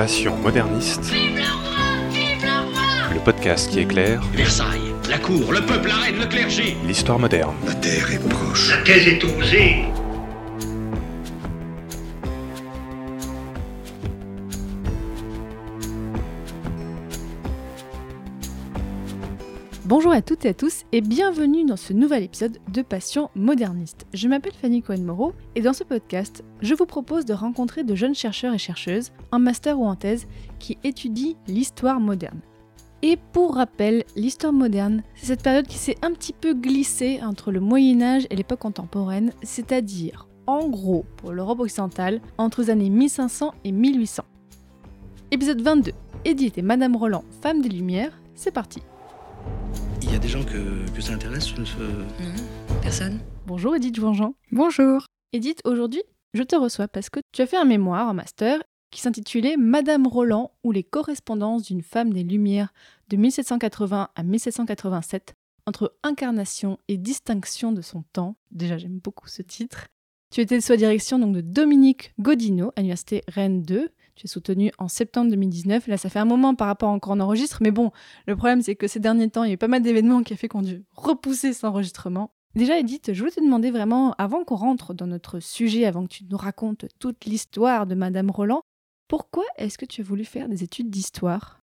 Passion moderniste. Vive le roi Vive le roi Le podcast qui éclaire Versailles, la cour, le peuple, la reine, le clergé. l'histoire moderne. La terre est proche. La thèse est osée. Bonjour à toutes et à tous et bienvenue dans ce nouvel épisode de Passion moderniste. Je m'appelle Fanny Cohen-Moreau et dans ce podcast, je vous propose de rencontrer de jeunes chercheurs et chercheuses, en master ou en thèse, qui étudient l'histoire moderne. Et pour rappel, l'histoire moderne, c'est cette période qui s'est un petit peu glissée entre le Moyen Âge et l'époque contemporaine, c'est-à-dire, en gros, pour l'Europe occidentale, entre les années 1500 et 1800. Épisode 22. Edith et Madame Roland, femme des Lumières, c'est parti. Il y a des gens que, que ça intéresse Non, personne. Bonjour Edith Jouanjean. Bonjour. Edith, aujourd'hui, je te reçois parce que tu as fait un mémoire, un master, qui s'intitulait Madame Roland ou les correspondances d'une femme des Lumières de 1780 à 1787 entre incarnation et distinction de son temps. Déjà, j'aime beaucoup ce titre. Tu étais sous la direction donc, de Dominique Godino à l'université Rennes 2. Es soutenu en septembre 2019. Là, ça fait un moment par rapport quand on enregistre, mais bon, le problème c'est que ces derniers temps, il y a eu pas mal d'événements qui ont fait qu'on a dû repousser cet enregistrement. Déjà, Edith, je voulais te demander vraiment, avant qu'on rentre dans notre sujet, avant que tu nous racontes toute l'histoire de Madame Roland, pourquoi est-ce que tu as voulu faire des études d'histoire?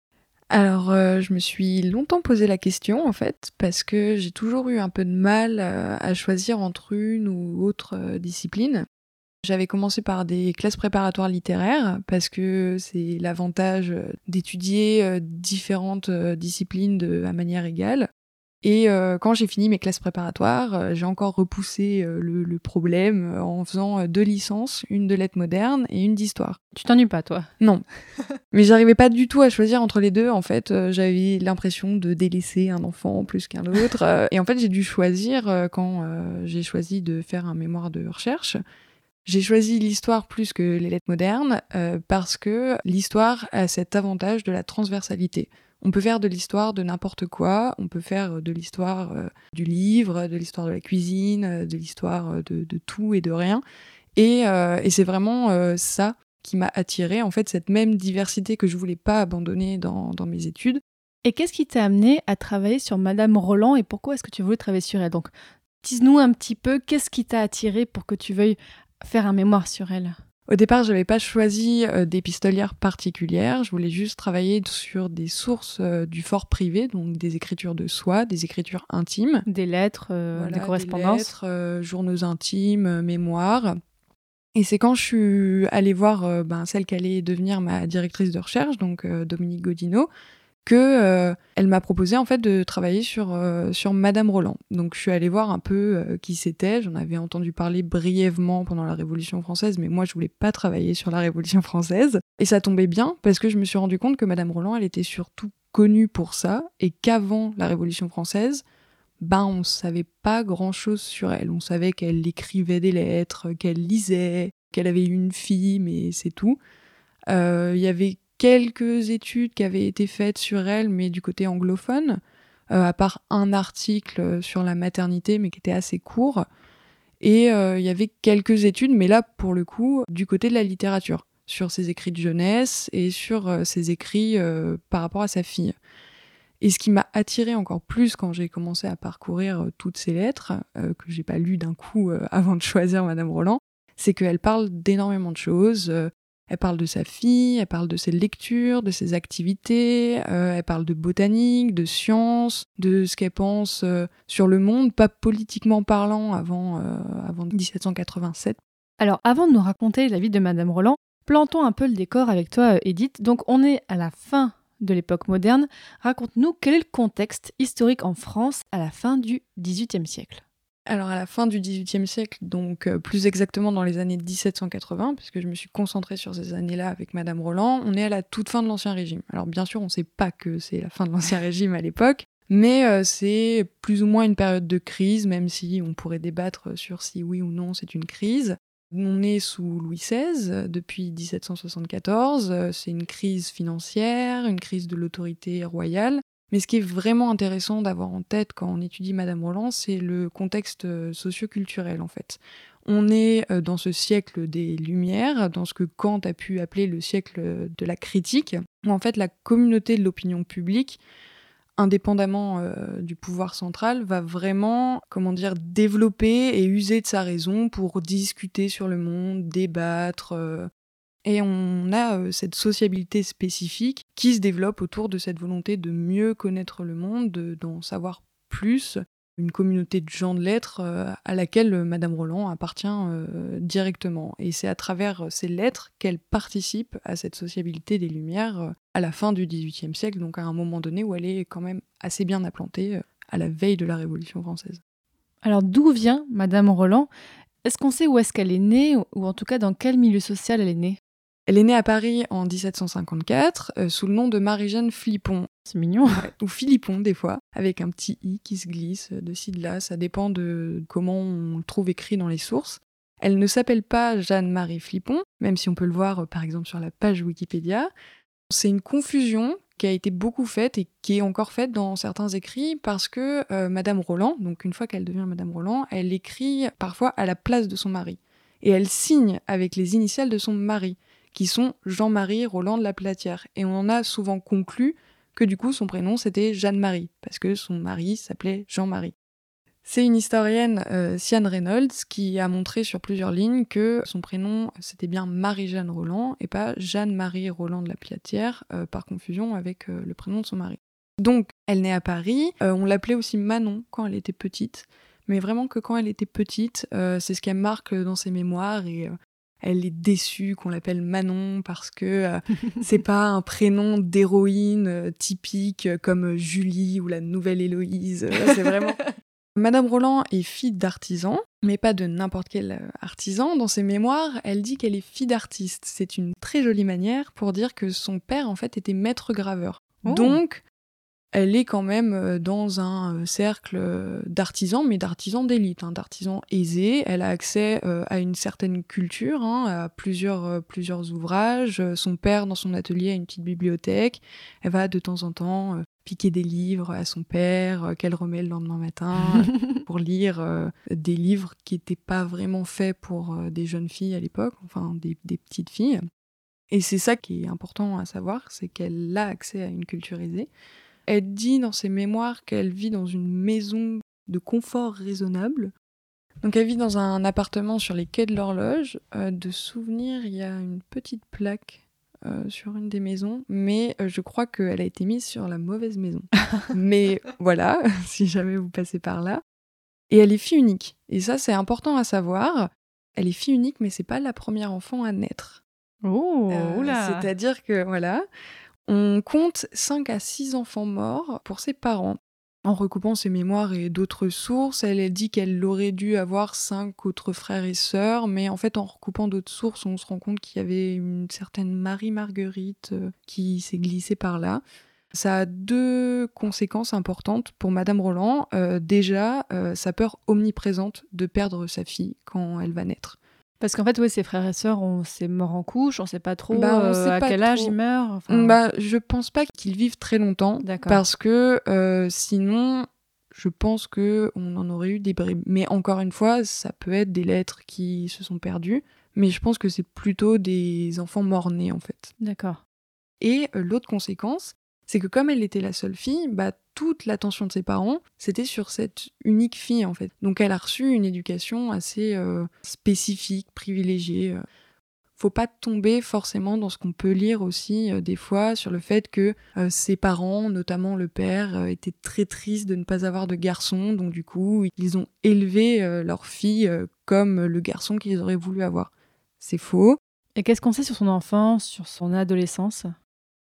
Alors, euh, je me suis longtemps posé la question, en fait, parce que j'ai toujours eu un peu de mal euh, à choisir entre une ou autre euh, discipline. J'avais commencé par des classes préparatoires littéraires, parce que c'est l'avantage d'étudier euh, différentes euh, disciplines de, à manière égale. Et euh, quand j'ai fini mes classes préparatoires, j'ai encore repoussé le, le problème en faisant deux licences, une de lettres modernes et une d'histoire. Tu t'ennuies pas, toi? Non. Mais j'arrivais pas du tout à choisir entre les deux. En fait, j'avais l'impression de délaisser un enfant plus qu'un autre. Et en fait, j'ai dû choisir quand j'ai choisi de faire un mémoire de recherche. J'ai choisi l'histoire plus que les lettres modernes euh, parce que l'histoire a cet avantage de la transversalité. On peut faire de l'histoire de n'importe quoi, on peut faire de l'histoire euh, du livre, de l'histoire de la cuisine, euh, de l'histoire de, tout et de rien. Et, c'est vraiment ça qui m'a attiré, en fait, cette même diversité que je voulais pas abandonner dans, dans mes études. Et qu'est-ce qui t'a amené à travailler sur Madame Roland et pourquoi est-ce que tu voulu travailler sur elle? Donc, dis-nous un petit peu, qu'est-ce qui t'a attiré pour que tu veuilles faire un mémoire sur elle Au départ, j'avais pas choisi euh, d'épistolière particulière, je voulais juste travailler sur des sources euh, du fort privé, donc des écritures de soi, des écritures intimes. Des lettres, euh, Voilà, des correspondances lettres, euh, journaux intimes, mémoires. Et c'est quand je suis allée voir euh, ben, celle qui allait devenir ma directrice de recherche, donc Dominique Godino, que euh, elle m'a proposé en fait de travailler sur euh, sur Madame Roland. Donc je suis allée voir un peu euh, qui c'était. J'en avais entendu parler brièvement pendant la Révolution française, mais moi je voulais pas travailler sur la Révolution française. Et ça tombait bien parce que je me suis rendu compte que Madame Roland, elle était surtout connue pour ça et qu'avant la Révolution française, ben on savait pas grand chose sur elle. On savait qu'elle écrivait des lettres, qu'elle lisait, qu'elle avait une fille, mais c'est tout. Il y avait quelques études qui avaient été faites sur elle, mais du côté anglophone, euh, à part un article sur la maternité, mais qui était assez court. Et euh, il y avait quelques études, mais là, pour le coup, du côté de la littérature, sur ses écrits de jeunesse et sur euh, ses écrits euh, par rapport à sa fille. Et ce qui m'a attiré encore plus quand j'ai commencé à parcourir euh, toutes ces lettres, euh, que j'ai pas lues d'un coup euh, avant de choisir Madame Roland, c'est qu'elle parle d'énormément de choses. Elle parle de sa fille, elle parle de ses lectures, de ses activités, euh, elle parle de botanique, de sciences, de ce qu'elle pense euh, sur le monde, pas politiquement parlant avant, euh, avant 1787. Alors, avant de nous raconter la vie de Madame Roland, plantons un peu le décor avec toi, Edith. Donc, on est à la fin de l'époque moderne. Raconte-nous quel est le contexte historique en France à la fin du XVIIIe siècle. Alors à la fin du XVIIIe siècle, donc euh, plus exactement dans les années 1780, puisque je me suis concentrée sur ces années-là avec Madame Roland, on est à la toute fin de l'Ancien Régime. Alors bien sûr, on ne sait pas que c'est la fin de l'Ancien Régime à l'époque, mais euh, c'est plus ou moins une période de crise, même si on pourrait débattre sur si oui ou non c'est une crise. On est sous Louis XVI depuis 1774, euh, c'est une crise financière, une crise de l'autorité royale, mais ce qui est vraiment intéressant d'avoir en tête quand on étudie Madame Roland, c'est le contexte euh, socio-culturel en fait. On est euh, dans ce siècle des Lumières, dans ce que Kant a pu appeler le siècle de la critique, où en fait la communauté de l'opinion publique indépendamment euh, du pouvoir central, va vraiment, comment dire, développer et user de sa raison pour discuter sur le monde, débattre. euh, et on a euh, cette sociabilité spécifique qui se développe autour de cette volonté de mieux connaître le monde, de- d'en savoir plus. Une communauté de gens de lettres euh, à laquelle euh, Madame Roland appartient directement. Et c'est à travers ces lettres qu'elle participe à cette sociabilité des Lumières à la fin du XVIIIe siècle, donc à un moment donné où elle est quand même assez bien implantée à la veille de la Révolution française. Alors d'où vient Madame Roland? Est-ce qu'on sait où est-ce qu'elle est née ou en tout cas dans quel milieu social elle est née? Elle est née à Paris en 1754 euh, sous le nom de Marie-Jeanne Flippon, C'est mignon. ou Philippon des fois, avec un petit i qui se glisse de ci de là, ça dépend de comment on le trouve écrit dans les sources. Elle ne s'appelle pas Jeanne-Marie Flippon, même si on peut le voir euh, par exemple sur la page Wikipédia. C'est une confusion qui a été beaucoup faite et qui est encore faite dans certains écrits parce que euh, Madame Roland, donc une fois qu'elle devient Madame Roland, elle écrit parfois à la place de son mari. Et elle signe avec les initiales de son mari, qui sont Jean-Marie Roland de la Platière. Et on en a souvent conclu que du coup son prénom c'était Jeanne-Marie, parce que son mari s'appelait Jean-Marie. C'est une historienne, euh, Reynolds, qui a montré sur plusieurs lignes que son prénom c'était bien Marie-Jeanne Roland et pas Jeanne-Marie Roland de la Platière, euh, par confusion avec euh, le prénom de son mari. Donc, elle naît à Paris, euh, on l'appelait aussi Manon quand elle était petite, mais vraiment que quand elle était petite, c'est ce qu'elle marque dans ses mémoires et elle est déçue qu'on l'appelle Manon parce que euh, c'est pas un prénom d'héroïne euh, typique euh, comme Julie ou la nouvelle Héloïse. C'est vraiment. Madame Roland est fille d'artisan, mais pas de n'importe quel artisan. Dans ses mémoires, elle dit qu'elle est fille d'artiste. C'est une très jolie manière pour dire que son père, en fait, était maître graveur. Oh. Donc, elle est quand même euh, dans un euh, cercle euh, d'artisans, mais d'artisans d'élite, hein, d'artisans aisés. Elle a accès euh, à une certaine culture, hein, à plusieurs, euh, plusieurs ouvrages. Son père, dans son atelier, a une petite bibliothèque. Elle va de temps en temps euh, piquer des livres à son père, qu'elle remet le lendemain matin, pour lire des livres qui n'étaient pas vraiment faits pour des jeunes filles à l'époque, enfin des, des petites filles. Et c'est ça qui est important à savoir, c'est qu'elle a accès à une culture aisée. Elle dit dans ses mémoires qu'elle vit dans une maison de confort raisonnable. Donc elle vit dans un appartement sur les quais de l'horloge. Euh, de souvenir, il y a une petite plaque euh, sur une des maisons, mais euh, je crois qu'elle a été mise sur la mauvaise maison. mais voilà, si jamais vous passez par là. Et elle est fille unique. Et ça, c'est important à savoir. Elle est fille unique, mais c'est pas la première enfant à naître. Oh. C'est-à-dire que, voilà, on compte 5 à 6 enfants morts pour ses parents. En recoupant ses mémoires et d'autres sources, elle, dit qu'elle aurait dû avoir cinq autres frères et sœurs, mais en fait, en recoupant d'autres sources, on se rend compte qu'il y avait une certaine Marie-Marguerite euh, qui s'est glissée par là. Ça a deux conséquences importantes pour Madame Roland. Euh, déjà, euh, sa peur omniprésente de perdre sa fille quand elle va naître. Parce qu'en fait, oui, ses frères et sœurs, on s'est morts en couche, on sait pas trop Bah, on euh, sait à pas quel âge ils meurent. enfin, Bah, je pense pas qu'ils vivent très longtemps. D'accord. Parce que euh, sinon, je pense que on en aurait eu des bribes. Mais encore une fois, ça peut être des lettres qui se sont perdues. Mais je pense que c'est plutôt des enfants morts-nés, en fait. D'accord. Et euh, l'autre conséquence, c'est que comme elle était la seule fille, bah, toute l'attention de ses parents, c'était sur cette unique fille, en fait. Donc elle a reçu une éducation assez euh, spécifique, privilégiée. euh. Faut pas tomber forcément dans ce qu'on peut lire aussi euh, des fois sur le fait que ses parents, notamment le père, étaient très tristes de ne pas avoir de garçon, donc du coup ils ont élevé leur fille comme le garçon qu'ils auraient voulu avoir. C'est faux. Et qu'est-ce qu'on sait sur son enfance, sur son adolescence?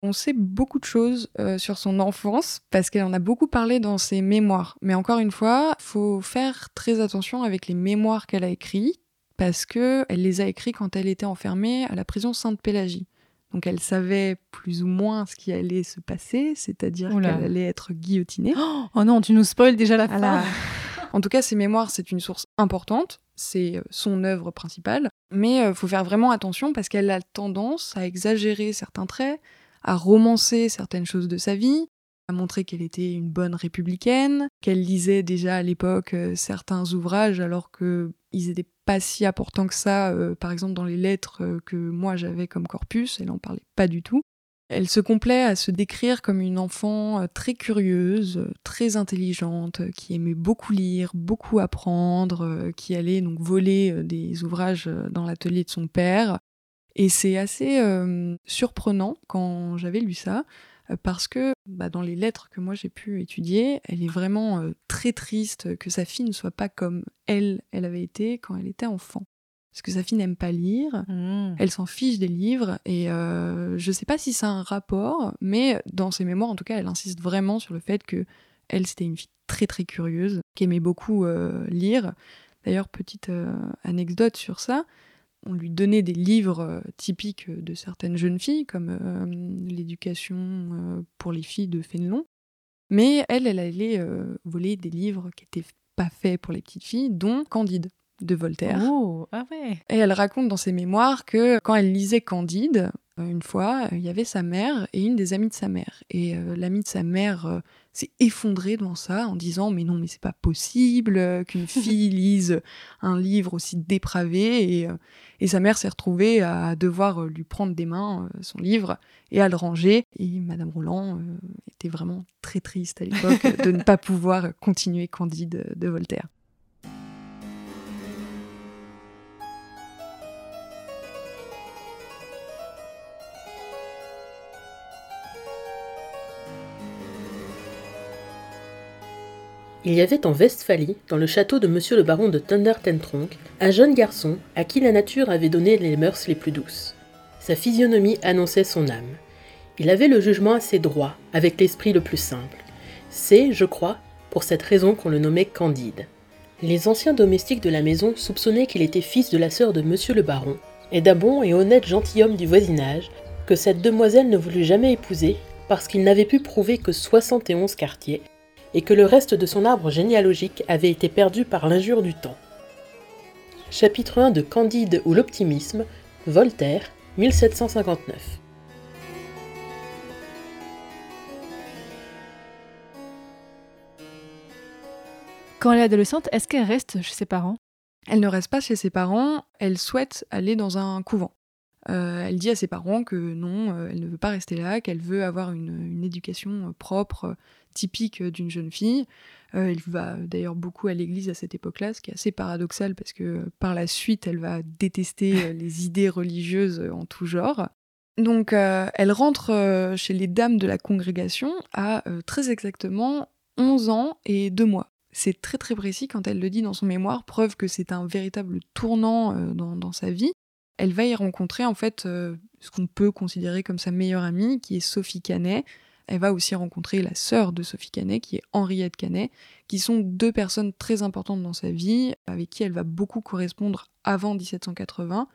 On sait beaucoup de choses euh, sur son enfance parce qu'elle en a beaucoup parlé dans ses mémoires. Mais encore une fois, faut faire très attention avec les mémoires qu'elle a écrites parce que elle les a écrites quand elle était enfermée à la prison Sainte-Pélagie. Donc elle savait plus ou moins ce qui allait se passer, c'est-à-dire qu'elle allait être guillotinée. Oh non, tu nous spoil déjà la Voilà. fin. En tout cas, ses mémoires, c'est une source importante, c'est euh, son œuvre principale, mais il faut faire vraiment attention parce qu'elle a tendance à exagérer certains traits, à romancer certaines choses de sa vie, à montrer qu'elle était une bonne républicaine, qu'elle lisait déjà à l'époque euh, certains ouvrages alors qu'ils n'étaient pas si important que ça, euh, par exemple dans les lettres euh, que moi j'avais comme corpus, elle en parlait pas du tout. Elle se complaît à se décrire comme une enfant très curieuse, très intelligente, qui aimait beaucoup lire, beaucoup apprendre, qui allait donc voler des ouvrages dans l'atelier de son père. Et c'est assez surprenant quand j'avais lu ça, parce que bah, dans les lettres que moi j'ai pu étudier, elle est vraiment très triste que sa fille ne soit pas comme elle, elle avait été quand elle était enfant. Parce que sa fille n'aime pas lire, Mmh. elle s'en fiche des livres, et euh, je sais pas si c'est un rapport, mais dans ses mémoires en tout cas, elle insiste vraiment sur le fait que elle c'était une fille très très curieuse, qui aimait beaucoup euh, lire. D'ailleurs, petite euh, anecdote sur ça, on lui donnait des livres euh, typiques de certaines jeunes filles, comme euh, l'éducation euh, pour les filles de Fénelon. Mais elle, elle allait euh, voler des livres qui n'étaient pas faits pour les petites filles, dont Candide de Voltaire. Oh, ah ouais. Et elle raconte dans ses mémoires que quand elle lisait Candide, euh, une fois, euh, il y avait sa mère et une des amies de sa mère. Et euh, l'amie de sa mère euh, s'est effondrée devant ça en disant Mais non, mais c'est pas possible euh, qu'une fille lise un livre aussi dépravé. Et, euh, et sa mère s'est retrouvée à devoir euh, lui prendre des mains euh, son livre et à le ranger. Et Madame Roland euh, était vraiment très triste à l'époque de ne pas pouvoir continuer Candide de Voltaire. Il y avait en Westphalie, dans le château de monsieur le baron de Thunder-Tentronck, un jeune garçon à qui la nature avait donné les mœurs les plus douces. Sa physionomie annonçait son âme. Il avait le jugement assez droit, avec l'esprit le plus simple. C'est, je crois, pour cette raison qu'on le nommait Candide. Les anciens domestiques de la maison soupçonnaient qu'il était fils de la sœur de monsieur le baron, et d'un bon et honnête gentilhomme du voisinage, que cette demoiselle ne voulut jamais épouser, parce qu'il n'avait pu prouver que 71 quartiers, et que le reste de son arbre généalogique avait été perdu par l'injure du temps. Chapitre 1 de Candide ou l'optimisme, Voltaire, 1759. Quand elle est adolescente, est-ce qu'elle reste chez ses parents? Elle ne reste pas chez ses parents, elle souhaite aller dans un couvent. Euh, elle dit à ses parents que non, euh, elle ne veut pas rester là, qu'elle veut avoir une, une éducation euh, propre, euh, typique d'une jeune fille. Elle va d'ailleurs beaucoup à l'église à cette époque-là, ce qui est assez paradoxal parce que par la suite, elle va détester les idées religieuses en tout genre. Donc, elle rentre chez les dames de la congrégation à très exactement 11 ans et 2 mois. C'est très très précis quand elle le dit dans son mémoire, preuve que c'est un véritable tournant dans, dans sa vie. Elle va y rencontrer en fait euh, ce qu'on peut considérer comme sa meilleure amie, qui est Sophie Canet. Elle va aussi rencontrer la sœur de Sophie Canet, qui est Henriette Canet, qui sont deux personnes très importantes dans sa vie, avec qui elle va beaucoup correspondre avant 1780,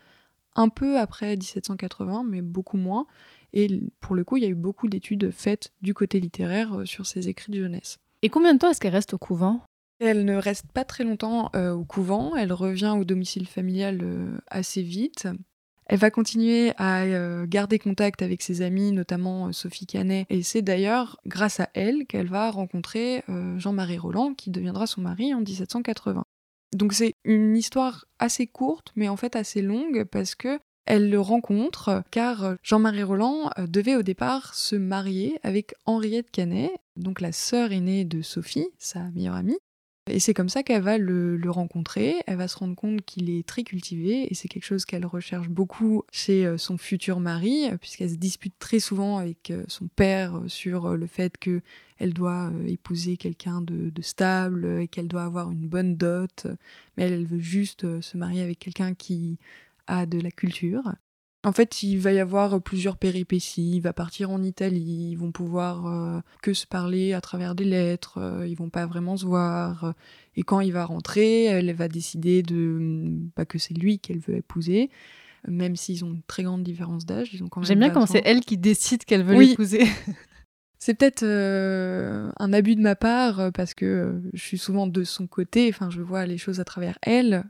un peu après 1780, mais beaucoup moins. Et pour le coup, il y a eu beaucoup d'études faites du côté littéraire euh, sur ses écrits de jeunesse. Et combien de temps est-ce qu'elle reste au couvent? Elle ne reste pas très longtemps euh, au couvent, elle revient au domicile familial euh, assez vite. Elle va continuer à euh, garder contact avec ses amis, notamment Sophie Canet, et c'est d'ailleurs grâce à elle qu'elle va rencontrer Jean-Marie Roland, qui deviendra son mari en 1780. Donc c'est une histoire assez courte, mais en fait assez longue, parce que elle le rencontre car Jean-Marie Roland devait au départ se marier avec Henriette Canet, donc la sœur aînée de Sophie, sa meilleure amie. Et c'est comme ça qu'elle va le, rencontrer, elle va se rendre compte qu'il est très cultivé, et c'est quelque chose qu'elle recherche beaucoup chez euh, son futur mari, puisqu'elle se dispute très souvent avec euh, son père euh, sur le fait que elle doit épouser quelqu'un de, stable et qu'elle doit avoir une bonne dot, mais elle, veut juste se marier avec quelqu'un qui a de la culture. En fait, il va y avoir plusieurs péripéties. Il va partir en Italie, ils vont pouvoir euh, que se parler à travers des lettres, euh, ils vont pas vraiment se voir. Et quand il va rentrer, elle va décider de bah, que c'est lui qu'elle veut épouser, même s'ils ont une très grande différence d'âge. J'aime bien 20 quand c'est elle qui décide qu'elle veut Oui. l'épouser. C'est peut-être euh, un abus de ma part euh, parce que euh, je suis souvent de son côté, enfin je vois les choses à travers elle.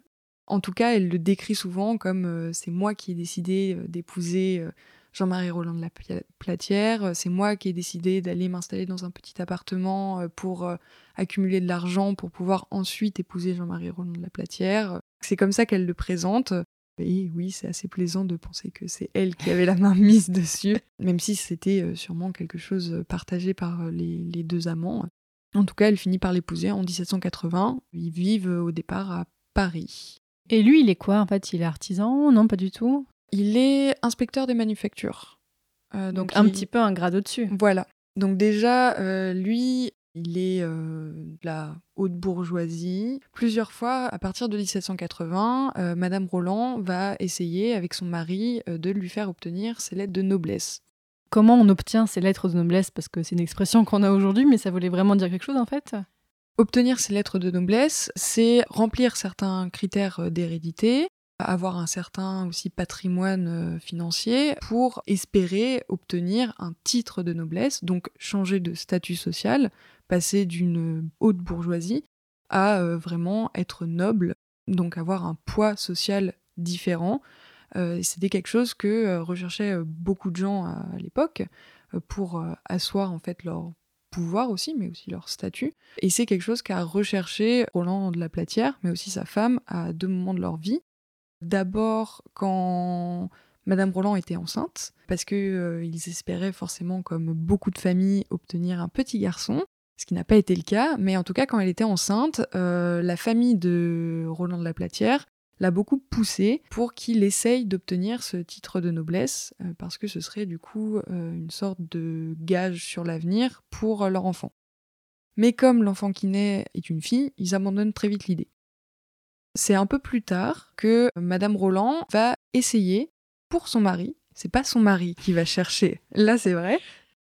En tout cas, elle le décrit souvent comme euh, c'est moi qui ai décidé euh, d'épouser euh, Jean-Marie Roland de la Pla- Platière, c'est moi qui ai décidé d'aller m'installer dans un petit appartement pour accumuler de l'argent pour pouvoir ensuite épouser Jean-Marie Roland de la Platière. C'est comme ça qu'elle le présente. Et oui, c'est assez plaisant de penser que c'est elle qui avait la main mise dessus, même si c'était sûrement quelque chose partagé par les deux amants. En tout cas, elle finit par l'épouser en 1780. Ils vivent au départ à Paris. Et lui, il est quoi en fait? Il est artisan? Non, pas du tout. Il est inspecteur des manufactures. Euh, Donc un il- petit peu un grade au-dessus. Voilà. Donc déjà, euh, lui, il est euh, de la haute bourgeoisie. Plusieurs fois, à partir de 1780, euh, Madame Roland va essayer, avec son mari, euh, de lui faire obtenir ses lettres de noblesse. Comment on obtient ces lettres de noblesse? Parce que c'est une expression qu'on a aujourd'hui, mais ça voulait vraiment dire quelque chose en fait? Obtenir ces lettres de noblesse, c'est remplir certains critères euh, d'hérédité, avoir un certain aussi patrimoine euh, financier pour espérer obtenir un titre de noblesse, donc changer de statut social, passer d'une haute bourgeoisie à euh, vraiment être noble, donc avoir un poids social différent. Euh, C'était quelque chose que euh, recherchaient euh, beaucoup de gens à, l'époque euh, pour euh, asseoir en fait leur pouvoir aussi, mais aussi leur statut. Et c'est quelque chose qu'a recherché Roland de la Platière, mais aussi sa femme, à deux moments de leur vie. D'abord, quand Madame Roland était enceinte, parce que euh, espéraient forcément, comme beaucoup de familles, obtenir un petit garçon, ce qui n'a pas été le cas. Mais en tout cas, quand elle était enceinte, euh, la famille de Roland de la Platière l'a beaucoup poussé pour qu'il essaye d'obtenir ce titre de noblesse, euh, parce que ce serait du coup euh, une sorte de gage sur l'avenir pour euh, leur enfant. Mais comme l'enfant qui naît est une fille, ils abandonnent très vite l'idée. C'est un peu plus tard que Madame Roland va essayer pour son mari. C'est pas son mari qui va chercher. Là, c'est vrai.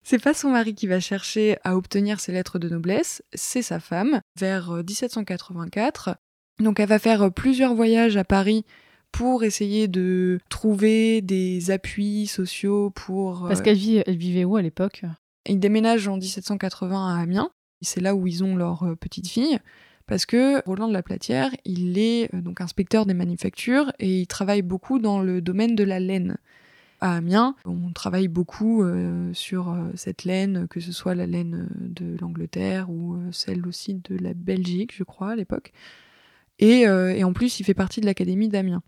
C'est pas son mari qui va chercher à obtenir ses lettres de noblesse, c'est sa femme. Vers euh, 1784, donc elle va faire euh, plusieurs voyages à Paris pour essayer de trouver des appuis sociaux pour... Parce euh, qu'elle vit, elle vivait où à l'époque? Ils déménagent en 1780 à Amiens. C'est là où ils ont leur euh, petite fille. Parce que Roland de la Platière, il est donc inspecteur des manufactures et il travaille beaucoup dans le domaine de la laine. À Amiens, on travaille beaucoup euh, sur euh, cette laine, que ce soit la laine de l'Angleterre ou euh, celle aussi de la Belgique, je crois, à l'époque. Et, euh, et en plus, il fait partie de l'Académie d'Amiens.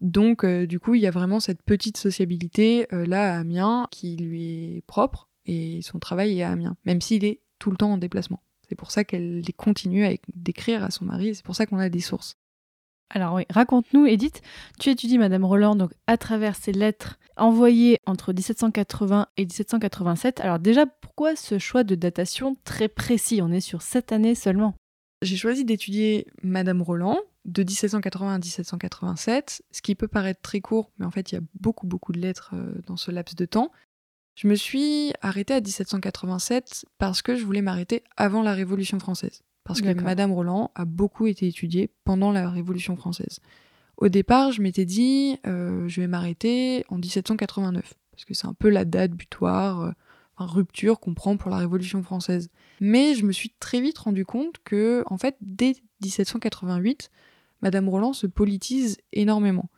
Donc, euh, du coup, il y a vraiment cette petite sociabilité euh, là à Amiens qui lui est propre et son travail est à Amiens, même s'il est tout le temps en déplacement. C'est pour ça qu'elle continue à d'écrire à son mari et c'est pour ça qu'on a des sources. Alors raconte-nous, Edith, tu étudies Madame Roland donc à travers ses lettres envoyées entre 1780 et 1787. Alors déjà, pourquoi ce choix de datation très précis? On est sur sept années seulement. J'ai choisi d'étudier Madame Roland de 1780 à 1787, ce qui peut paraître très court, mais en fait il y a beaucoup beaucoup de lettres euh, dans ce laps de temps. Je me suis arrêtée à 1787 parce que je voulais m'arrêter avant la Révolution française. Parce que. Madame Roland a beaucoup été étudiée pendant la Révolution française. Au départ, je m'étais dit, euh, je vais m'arrêter en 1789, parce que c'est un peu la date butoir, euh, enfin, rupture qu'on prend pour la Révolution française. Mais je me suis très vite rendu compte que, en fait, dès 1788, Madame Roland se politise énormément.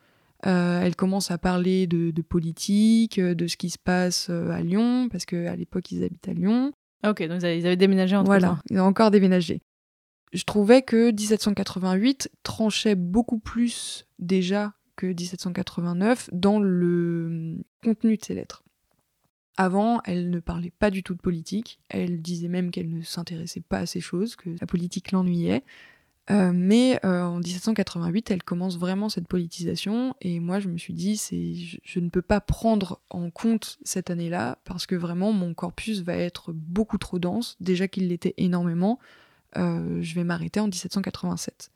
Euh, elle commence à parler de, de politique, euh, de ce qui se passe euh, à Lyon, parce qu'à l'époque, ils habitent à Lyon. Ah, Ok, donc ils avaient déménagé entre Voilà, ils ont encore déménagé. Je trouvais que 1788 tranchait beaucoup plus déjà que 1789 dans le contenu de ses lettres. Avant, elle ne parlait pas du tout de politique, elle disait même qu'elle ne s'intéressait pas à ces choses, que la politique l'ennuyait. Euh, mais euh, en 1788, elle commence vraiment cette politisation, et moi je me suis dit, je ne peux pas prendre en compte cette année-là, parce que vraiment mon corpus va être beaucoup trop dense, déjà qu'il l'était énormément. Euh, je vais m'arrêter en 1787.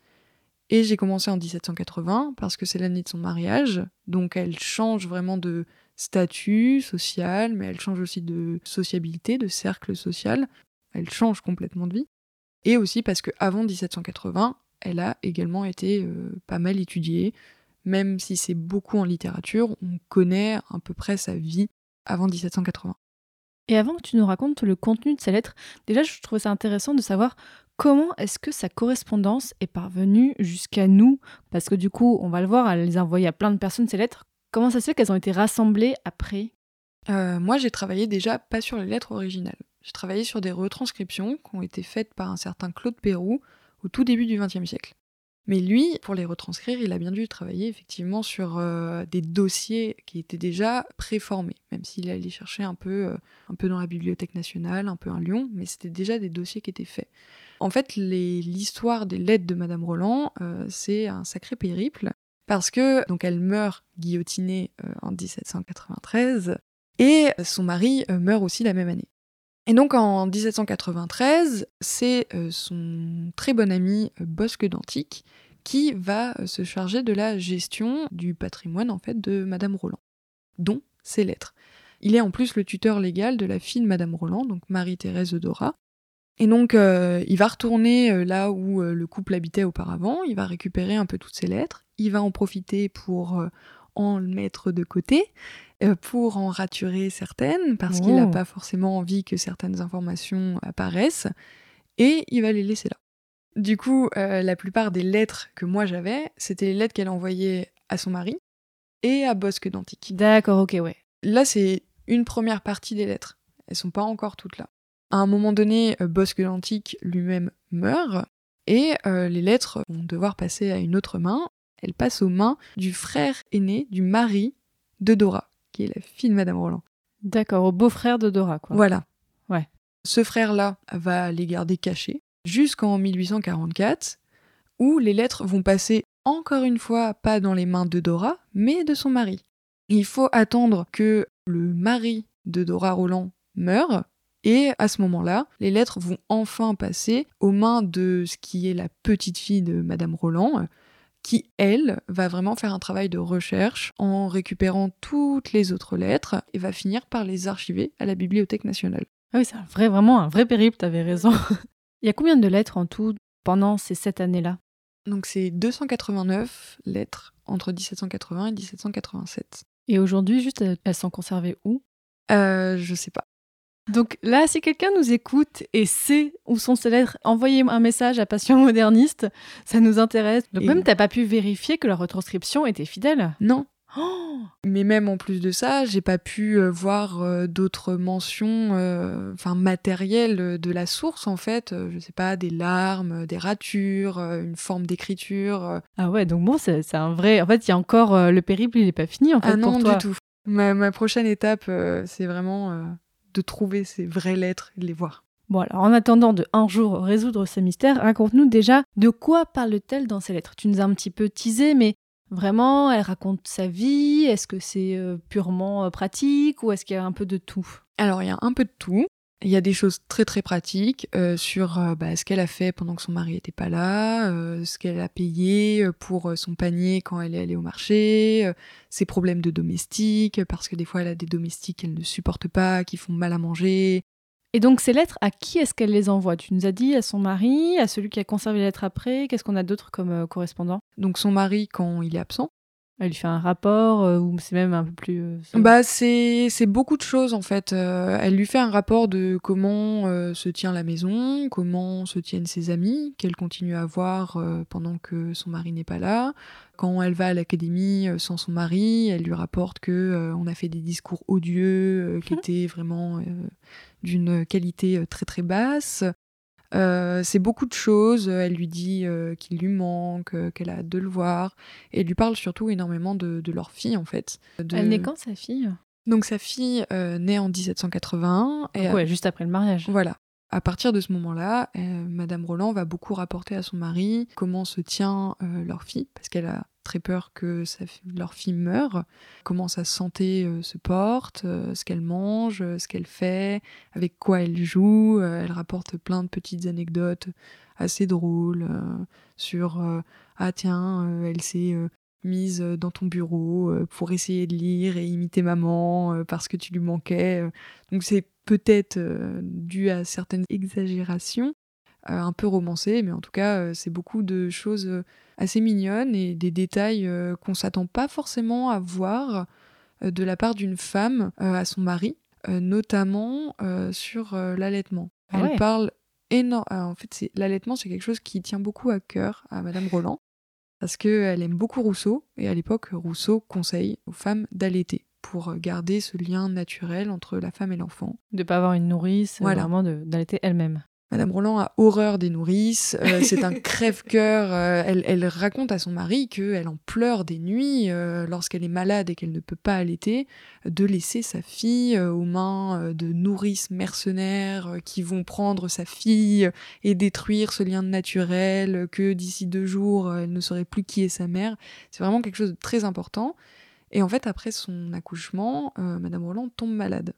Et j'ai commencé en 1780 parce que c'est l'année de son mariage, donc elle change vraiment de statut social, mais elle change aussi de sociabilité, de cercle social. Elle change complètement de vie. Et aussi parce que avant 1780, elle a également été euh, pas mal étudiée, même si c'est beaucoup en littérature, on connaît à peu près sa vie avant 1780. Et avant que tu nous racontes le contenu de ces lettres, déjà je trouvais ça intéressant de savoir comment est-ce que sa correspondance est parvenue jusqu'à nous Parce que du coup, on va le voir, elle les a envoyées à plein de personnes ces lettres. Comment ça se fait qu'elles ont été rassemblées après? Euh, moi, j'ai travaillé déjà pas sur les lettres originales. J'ai travaillé sur des retranscriptions qui ont été faites par un certain Claude Pérou au tout début du XXe siècle. Mais lui, pour les retranscrire, il a bien dû travailler effectivement sur euh, des dossiers qui étaient déjà préformés, même s'il allait chercher un peu, euh, un peu dans la Bibliothèque nationale, un peu à Lyon, mais c'était déjà des dossiers qui étaient faits. En fait, l'histoire des lettres de Madame Roland, c'est un sacré périple, parce que donc elle meurt guillotinée euh, en 1793, et son mari euh, meurt aussi la même année. Et donc en 1793, c'est euh, son très bon ami Bosque d'Antique qui va se charger de la gestion du patrimoine en fait de Madame Roland, dont ses lettres. Il est en plus le tuteur légal de la fille de Madame Roland, donc Marie-Thérèse Dora. Et donc il va retourner là où le couple habitait auparavant, il va récupérer un peu toutes ses lettres, il va en profiter pour euh, en mettre de côté, euh, pour en raturer certaines, parce qu'il n'a Oh. pas forcément envie que certaines informations apparaissent, et il va les laisser là. Du coup, euh, la plupart des lettres que moi j'avais, c'était les lettres qu'elle envoyait à son mari et à Bosque d'Antique. D'accord, ok, ouais. Là, c'est une première partie des lettres. Elles sont pas encore toutes là. À un moment donné, Bosque d'Antique lui-même meurt et euh, les lettres vont devoir passer à une autre main. Elles passent aux mains du frère aîné du mari de Dora, qui est la fille de Madame Roland. D'accord, au beau-frère de Dora, quoi. Voilà. Ouais. Ce frère-là va les garder cachés jusqu'en 1844, où les lettres vont passer encore une fois pas dans les mains de Dora, mais de son mari. Il faut attendre que le mari de Dora Roland meure, et à ce moment-là, les lettres vont enfin passer aux mains de ce qui est la petite fille de Madame Roland, qui, elle, va vraiment faire un travail de recherche en récupérant toutes les autres lettres et va finir par les archiver à la Bibliothèque nationale. Ah oui, c'est un vrai, vraiment un vrai périple, t'avais raison. Il y a combien de lettres en tout pendant ces sept années-là? Donc c'est 289 lettres entre 1780 et 1787. Et aujourd'hui, juste, elles elles sont conservées où? Euh, je sais pas. Donc là, si quelqu'un nous écoute et sait où sont ces lettres, envoyez un message à Passion Moderniste, ça nous intéresse. Donc Et- même, t'as pas pu vérifier que la retranscription était fidèle Non. Oh Mais même en plus de ça, j'ai pas pu euh, voir euh, d'autres mentions, euh, matérielles euh, de la source en fait. Je sais pas, des larmes, des ratures, une forme d'écriture. Ah ouais, donc bon, c'est un vrai... En fait, il y a encore... le périple, il est pas fini, en fait, Ah non pour toi. du tout. Ma, ma prochaine étape, c'est vraiment de trouver ces vraies lettres et de les voir. Bon, alors en attendant de un jour résoudre ce mystère, raconte-nous déjà de quoi parle-t-elle dans ces lettres Tu nous as un petit peu teasé, mais vraiment, elle raconte sa vie Est-ce que c'est euh, purement euh, pratique ou est-ce qu'il y a un peu de tout? Alors, il y a un peu de tout. Il y a des choses très très pratiques euh, sur euh, bah, ce qu'elle a fait pendant que son mari n'était pas là, euh, ce qu'elle a payé pour son panier quand elle est allée au marché, ses problèmes de domestique, parce que des fois elle a des domestiques qu'elle ne supporte pas, qui font mal à manger. Et donc ces lettres, à qui est-ce qu'elle les envoie? Tu nous as dit à son mari, à celui qui a conservé les lettres après Qu'est-ce qu'on a d'autre comme correspondant? Donc son mari quand il est absent. Elle lui fait un rapport euh, ou c'est même un peu plus... euh, ça- Bah c'est c'est beaucoup de choses en fait. Euh, elle lui fait un rapport de comment se tient la maison, comment se tiennent ses amis, qu'elle continue à voir pendant que son mari n'est pas là. Quand elle va à l'académie sans son mari, elle lui rapporte que on a fait des discours odieux qui étaient vraiment d'une qualité très très basse. Euh, c'est beaucoup de choses. Elle lui dit euh, qu'il lui manque, euh, qu'elle a hâte de le voir. Et elle lui parle surtout énormément de, de leur fille, en fait. De- Elle naît quand sa fille? Donc sa fille euh, naît en 1781. Et Ouais, juste après le mariage. voilà. À partir de ce moment-là, euh, Madame Roland va beaucoup rapporter à son mari comment se tient euh, leur fille, parce qu'elle a très peur que sa leur fille meure, comment sa santé euh, se porte, euh, ce qu'elle mange, euh, ce qu'elle fait, avec quoi elle joue. Elle rapporte plein de petites anecdotes assez drôles sur ah tiens, elle s'est mise dans ton bureau pour essayer de lire et imiter maman parce que tu lui manquais. Donc c'est peut-être dû à certaines exagérations, un peu romancées, mais en tout cas euh, c'est beaucoup de choses euh, assez mignonnes et des détails euh, qu'on s'attend pas forcément à voir euh, de la part d'une femme euh, à son mari, euh, notamment euh, sur euh, l'allaitement. Ah Elle parle énorme. En fait, c'est l'allaitement, c'est quelque chose qui tient beaucoup à cœur à Madame Roland parce qu'elle aime beaucoup Rousseau et à l'époque Rousseau conseille aux femmes d'allaiter pour garder ce lien naturel entre la femme et l'enfant. De pas avoir une nourrice, euh, Voilà. vraiment d'allaiter elle-même. Madame Roland a horreur des nourrices, euh, c'est un crève-cœur. euh, elle, elle raconte à son mari qu'elle en pleure des nuits euh, lorsqu'elle est malade et qu'elle ne peut pas allaiter, de laisser sa fille aux mains de nourrices mercenaires qui vont prendre sa fille et détruire ce lien naturel, que d'ici deux jours, elle ne saurait plus qui est sa mère. C'est vraiment quelque chose de très important. Et en fait, après son accouchement, Madame Roland tombe malade.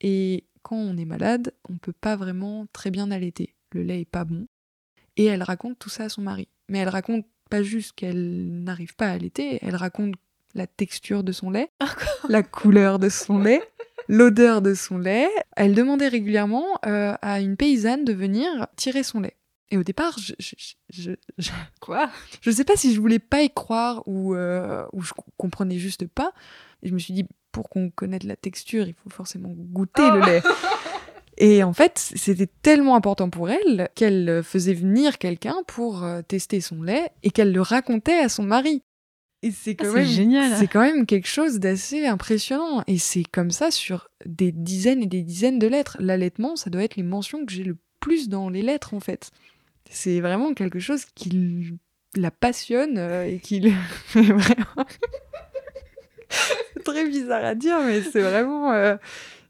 Et quand on est malade, on peut pas vraiment très bien allaiter. Le lait est pas bon. Et elle raconte tout ça à son mari. Mais elle raconte pas juste qu'elle n'arrive pas à allaiter, elle raconte la texture de son lait, la couleur de son lait, l'odeur de son lait. Elle demandait régulièrement euh, à une paysanne de venir tirer son lait. Et au départ, je, je, je, je- Quoi? je sais pas si je voulais pas y croire ou, euh, ou je comprenais juste pas. Et je me suis dit, pour qu'on connaisse la texture, il faut forcément goûter le lait. Et en fait, c'était tellement important pour elle qu'elle faisait venir quelqu'un pour euh, tester son lait et qu'elle le racontait à son mari. Et c'est quand Ah, même c'est génial. c'est quand même quelque chose d'assez impressionnant. Et c'est comme ça sur des dizaines et des dizaines de lettres. L'allaitement, ça doit être les mentions que j'ai le plus dans les lettres, en fait. C'est vraiment quelque chose qui la passionne euh, et qui vraiment. très bizarre à dire, mais c'est vraiment. euh,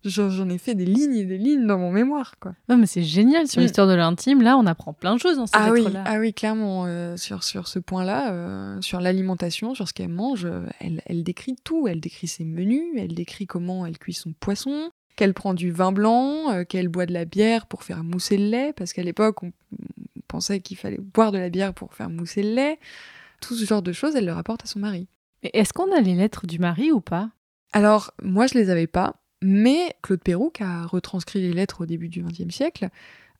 J'en ai fait des lignes et des lignes dans mon mémoire, quoi. Non, mais c'est génial sur Mm. l'histoire de l'intime. Là, on apprend plein de choses dans ces Ah oui, lettres-là. ah oui, clairement, euh, sur, sur ce point-là, euh, sur l'alimentation, sur ce qu'elle mange, elle, elle décrit tout. Elle décrit ses menus, elle décrit comment elle cuit son poisson, qu'elle prend du vin blanc, euh, qu'elle boit de la bière pour faire mousser le lait, parce qu'à l'époque, on pensait qu'il fallait boire de la bière pour faire mousser le lait. Tout ce genre de choses, elle le rapporte à son mari. Est-ce qu'on a les lettres du mari ou pas? Alors, moi, je les avais pas, mais Claude Perroux, qui a retranscrit les lettres au début du XXe siècle,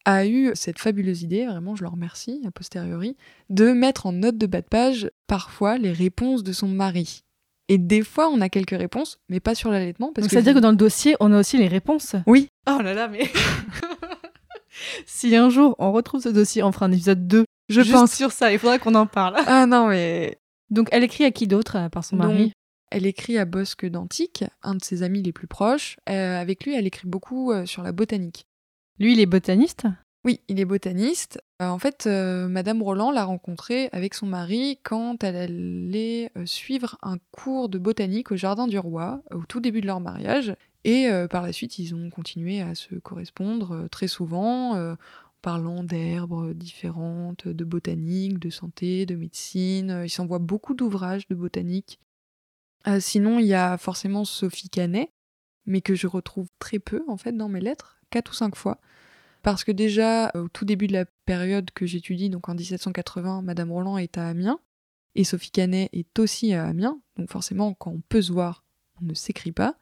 a eu cette fabuleuse idée, vraiment, je le remercie, a posteriori, de mettre en note de bas de page, parfois, les réponses de son mari. Et des fois, on a quelques réponses, mais pas sur l'allaitement, parce Donc, que... C'est-à-dire que dans le dossier, on a aussi les réponses? Oui. Oh là là, mais. si un jour on retrouve ce dossier, on fera un épisode 2. Je Juste pense. sur ça, il faudra qu'on en parle. Ah non, mais... Donc elle écrit à qui d'autre à part son mari? Donc, elle écrit à Bosque d'Antique, un de ses amis les plus proches. Euh, avec lui, elle écrit beaucoup euh, sur la botanique. Lui, il est botaniste? Oui, il est botaniste. Euh, en fait, Madame Roland l'a rencontré avec son mari quand elle allait suivre un cours de botanique au Jardin du Roi, au tout début de leur mariage. Et par la suite, ils ont continué à se correspondre très souvent, en parlant d'herbes différentes, de botanique, de santé, de médecine. Euh, Ils s'envoient beaucoup d'ouvrages de botanique. Euh, sinon, il y a forcément Sophie Canet, mais que je retrouve très peu en fait dans mes lettres, quatre ou cinq fois. Parce que déjà, au tout début de la période que j'étudie, donc en 1780, Madame Roland est à Amiens, et Sophie Canet est aussi à Amiens, donc forcément, quand on peut se voir, on ne s'écrit pas.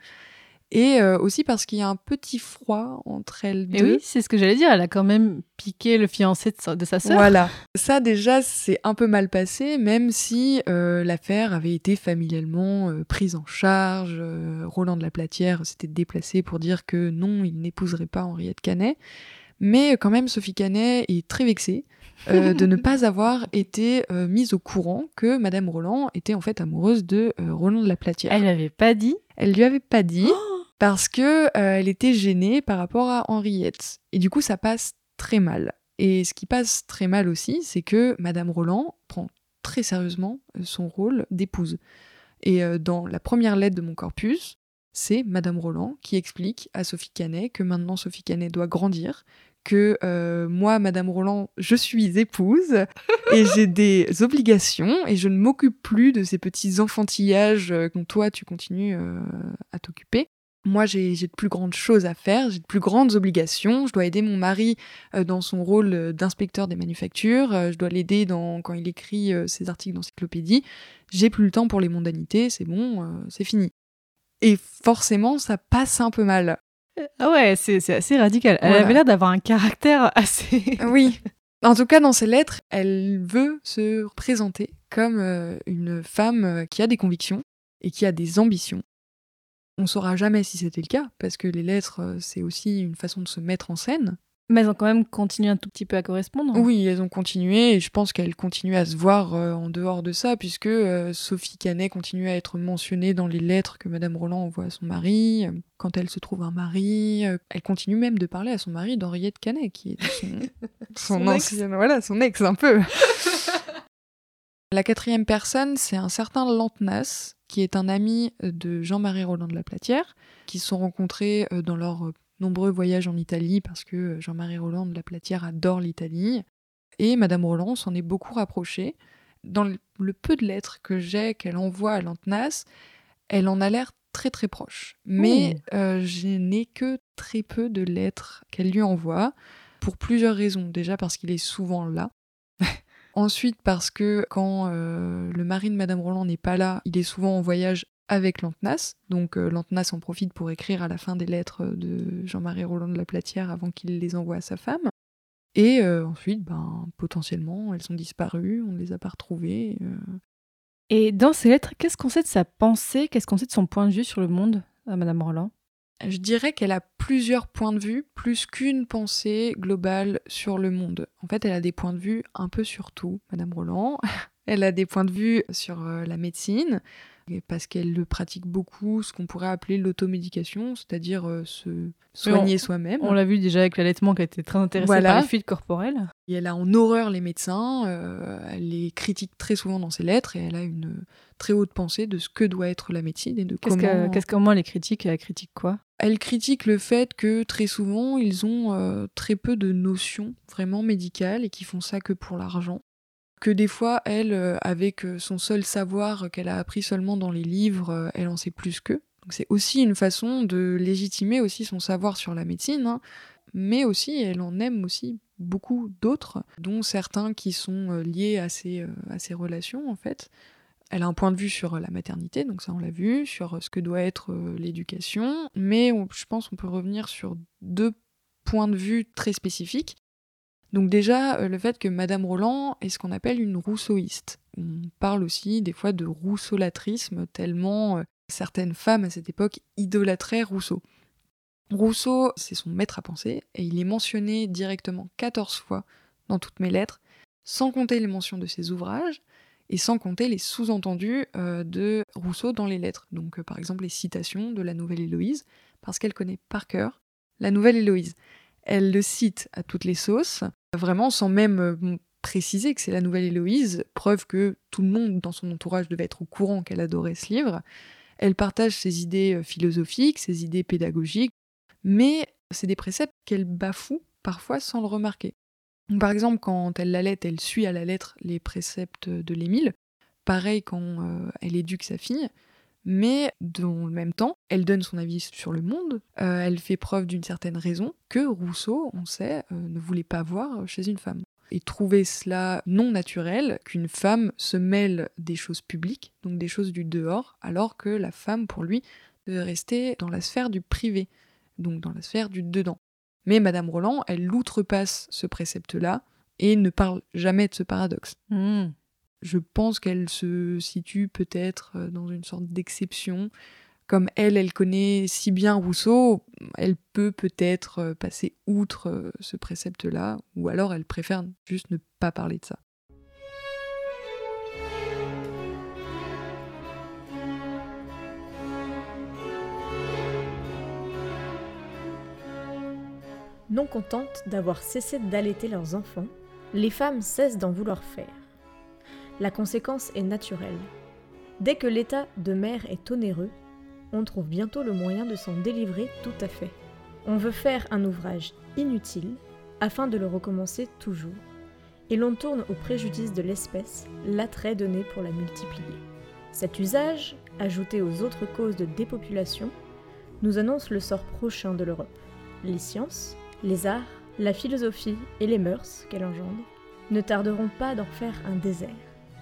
Et euh, aussi parce qu'il y a un petit froid entre elles deux. oui, c'est ce que j'allais dire. Elle a quand même piqué le fiancé de sa, de sa sœur. Voilà. Ça, déjà, c'est un peu mal passé, même si euh, l'affaire avait été familialement euh, prise en charge. Roland de la Platière s'était déplacé pour dire que non, il n'épouserait pas Henriette Canet. Mais quand même, Sophie Canet est très vexée euh, de ne pas avoir été euh, mise au courant que Madame Roland était en fait amoureuse de euh, Roland de la Platière. Elle l'avait pas dit. Elle lui avait pas dit parce que euh, elle était gênée par rapport à Henriette. Et du coup, ça passe très mal. Et ce qui passe très mal aussi, c'est que Madame Roland prend très sérieusement euh, son rôle d'épouse. Et euh, dans la première lettre de mon corpus, c'est Madame Roland qui explique à Sophie Canet que maintenant Sophie Canet doit grandir, que euh, moi, Madame Roland, je suis épouse et j'ai des obligations et je ne m'occupe plus de ces petits enfantillages dont toi tu continues euh, à t'occuper. Moi, j'ai de plus grandes choses à faire, j'ai de plus grandes obligations. Je dois aider mon mari euh, dans son rôle euh, d'inspecteur des manufactures. euh, je dois l'aider quand il écrit ses articles d'encyclopédie. J'ai plus le temps pour les mondanités. C'est bon, c'est fini. Et forcément, ça passe un peu mal. Ah ouais, c'est assez radical. Elle Voilà. avait l'air d'avoir un caractère assez. Oui. En tout cas, dans ses lettres, elle veut se présenter comme une femme qui a des convictions et qui a des ambitions. On saura jamais si c'était le cas, parce que les lettres, euh, c'est aussi une façon de se mettre en scène. Mais elles ont quand même continué un tout petit peu à correspondre. Oui, elles ont continué et je pense qu'elles continuent à se voir euh, en dehors de ça, puisque euh, Sophie Canet continue à être mentionnée dans les lettres que Madame Roland envoie à son mari. Quand elle se trouve un mari, elle continue même de parler à son mari d'Henriette Canet, qui est son, son, Son ex. voilà, son ex un peu. La quatrième personne, c'est un certain Lantenas, qui est un ami de Jean-Marie Roland de la Platière, qui se sont rencontrés euh, dans leurs euh, nombreux voyages en Italie, parce que euh, Jean-Marie Roland de la Platière adore l'Italie. Et Madame Roland s'en est beaucoup rapprochée. Dans le, peu de lettres que j'ai qu'elle envoie à Lantenas, elle en a l'air très très proche. Mais euh, je n'ai que très peu de lettres qu'elle lui envoie, pour plusieurs raisons. Déjà parce qu'il est souvent là. Ensuite parce que quand euh, le mari de Madame Roland n'est pas là, il est souvent en voyage avec Lantenas. Donc euh, en profite pour écrire à la fin des lettres de Jean-Marie Roland de la Platière avant qu'il les envoie à sa femme. Et euh, ensuite, ben, potentiellement, elles sont disparues, on ne les a pas retrouvées. euh. Et dans ces lettres, qu'est-ce qu'on sait de sa pensée Qu'est-ce qu'on sait de son point de vue sur le monde à Madame Roland? Je dirais qu'elle a plusieurs points de vue, plus qu'une pensée globale sur le monde. En fait, elle a des points de vue un peu sur tout, Madame Roland. Elle a des points de vue sur euh, la médecine, parce qu'elle le pratique beaucoup, ce qu'on pourrait appeler l'automédication, c'est-à-dire euh, se soigner soi-même. On l'a vu déjà avec l'allaitement qui a été très intéressée Voilà. par les fuites corporelles. Et elle a en horreur les médecins, euh, elle les critique très souvent dans ses lettres, et elle a une très haute pensée de ce que doit être la médecine et de Qu'est-ce comment... que, qu'est-ce comment elle les critique Elle critique quoi? Elle critique le fait que très souvent, ils ont euh, très peu de notions vraiment médicales et qui font ça que pour l'argent. Que des fois, elle, euh, avec euh, son seul savoir qu'elle a appris seulement dans les livres, euh, elle en sait plus qu'eux. C'est aussi une façon de légitimer aussi son savoir sur la médecine, hein. mais aussi elle en aime aussi beaucoup d'autres, dont certains qui sont liés à euh, à relations en fait. Elle a un point de vue sur la maternité, donc ça on l'a vu, sur ce que doit être l'éducation, mais je pense qu'on peut revenir sur deux points de vue très spécifiques. Donc déjà, euh, le fait que Madame Roland est ce qu'on appelle une rousseauiste. On parle aussi des fois de rousseaulatrisme, tellement euh, certaines femmes à cette époque idolâtraient Rousseau. Rousseau, c'est son maître à penser, et il est mentionné directement 14 fois dans toutes mes lettres, sans compter les mentions de ses ouvrages, et sans compter les sous-entendus euh, de Rousseau dans les lettres. Donc par exemple les citations de la Nouvelle Héloïse, parce qu'elle connaît par cœur la Nouvelle Héloïse. Elle le cite à toutes les sauces, vraiment sans même euh, préciser que c'est la Nouvelle Héloïse, preuve que tout le monde dans son entourage devait être au courant qu'elle adorait ce livre. Elle partage ses idées euh, philosophiques, ses idées pédagogiques, mais c'est des préceptes qu'elle bafoue parfois sans le remarquer. Par exemple, quand elle l'allait, elle suit à la lettre les préceptes de l'Émile. Pareil quand euh, elle éduque sa fille. Mais dans le même temps, elle donne son avis sur le monde. Euh, elle fait preuve d'une certaine raison que Rousseau, on sait, euh, ne voulait pas voir chez une femme. Et trouver cela non naturel qu'une femme se mêle des choses publiques, donc des choses du dehors, alors que la femme, pour lui, devait rester dans la sphère du privé, donc dans la sphère du dedans. Mais Madame Roland, elle outrepasse ce précepte-là et ne parle jamais de ce paradoxe. Hmm. Je pense qu'elle se situe peut-être euh, dans une sorte d'exception. Comme elle, elle connaît si bien Rousseau, elle peut peut-être euh, passer outre euh, ce précepte-là, ou alors elle préfère juste ne pas parler de ça. Non contentes d'avoir cessé d'allaiter leurs enfants, les femmes cessent d'en vouloir faire. La conséquence est naturelle. Dès que l'état de mère est onéreux, on trouve bientôt le moyen de s'en délivrer tout à fait. On veut faire un ouvrage inutile afin de le recommencer toujours, et l'on tourne au préjudice de l'espèce l'attrait donné pour la multiplier. Cet usage, ajouté aux autres causes de dépopulation, nous annonce le sort prochain de l'Europe. Les sciences, les arts, la philosophie et les mœurs qu'elle engendre ne tarderont pas d'en faire un désert.